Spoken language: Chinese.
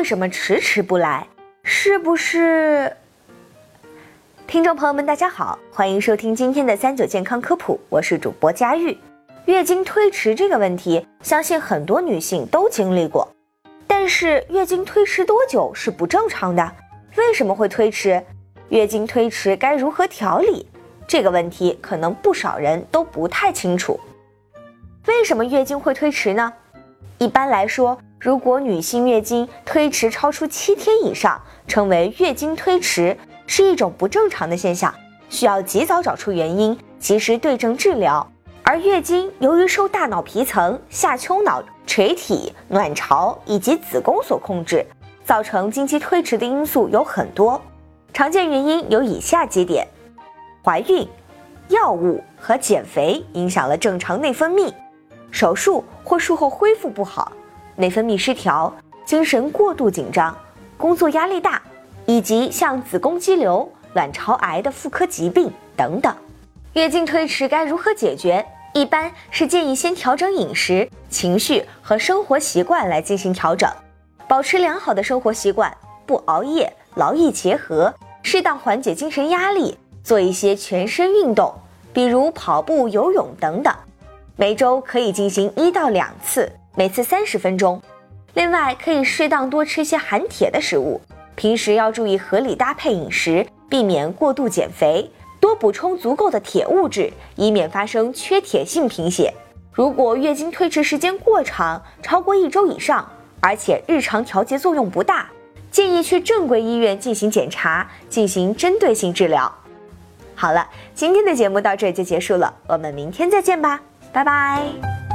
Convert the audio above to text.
为什么迟迟不来？是不是？听众朋友们，大家好，欢迎收听今天的三九健康科普，我是主播佳玉。月经推迟这个问题，相信很多女性都经历过。但是月经推迟多久是不正常的？为什么会推迟？月经推迟该如何调理？这个问题可能不少人都不太清楚。为什么月经会推迟呢？一般来说，如果女性月经推迟超出七天以上，称为月经推迟，是一种不正常的现象，需要及早找出原因，及时对症治疗。而月经由于受大脑皮层、下丘脑垂体、卵巢以及子宫所控制，造成经期推迟的因素有很多，常见原因有以下几点：怀孕、药物和减肥影响了正常内分泌，手术或术后恢复不好，内分泌失调，精神过度紧张，工作压力大，以及像子宫肌瘤、卵巢癌的妇科疾病等等。月经推迟该如何解决？一般是建议先调整饮食、情绪和生活习惯来进行调整，保持良好的生活习惯，不熬夜，劳逸结合，适当缓解精神压力，做一些全身运动，比如跑步、游泳等等，每周可以进行一到两次，每次三十分钟。另外，可以适当多吃些含铁的食物，平时要注意合理搭配饮食，避免过度减肥。多补充足够的铁物质，以免发生缺铁性贫血。如果月经推迟时间过长，超过一周以上，而且日常调节作用不大，建议去正规医院进行检查，进行针对性治疗。好了，今天的节目到这就结束了，我们明天再见吧，拜拜。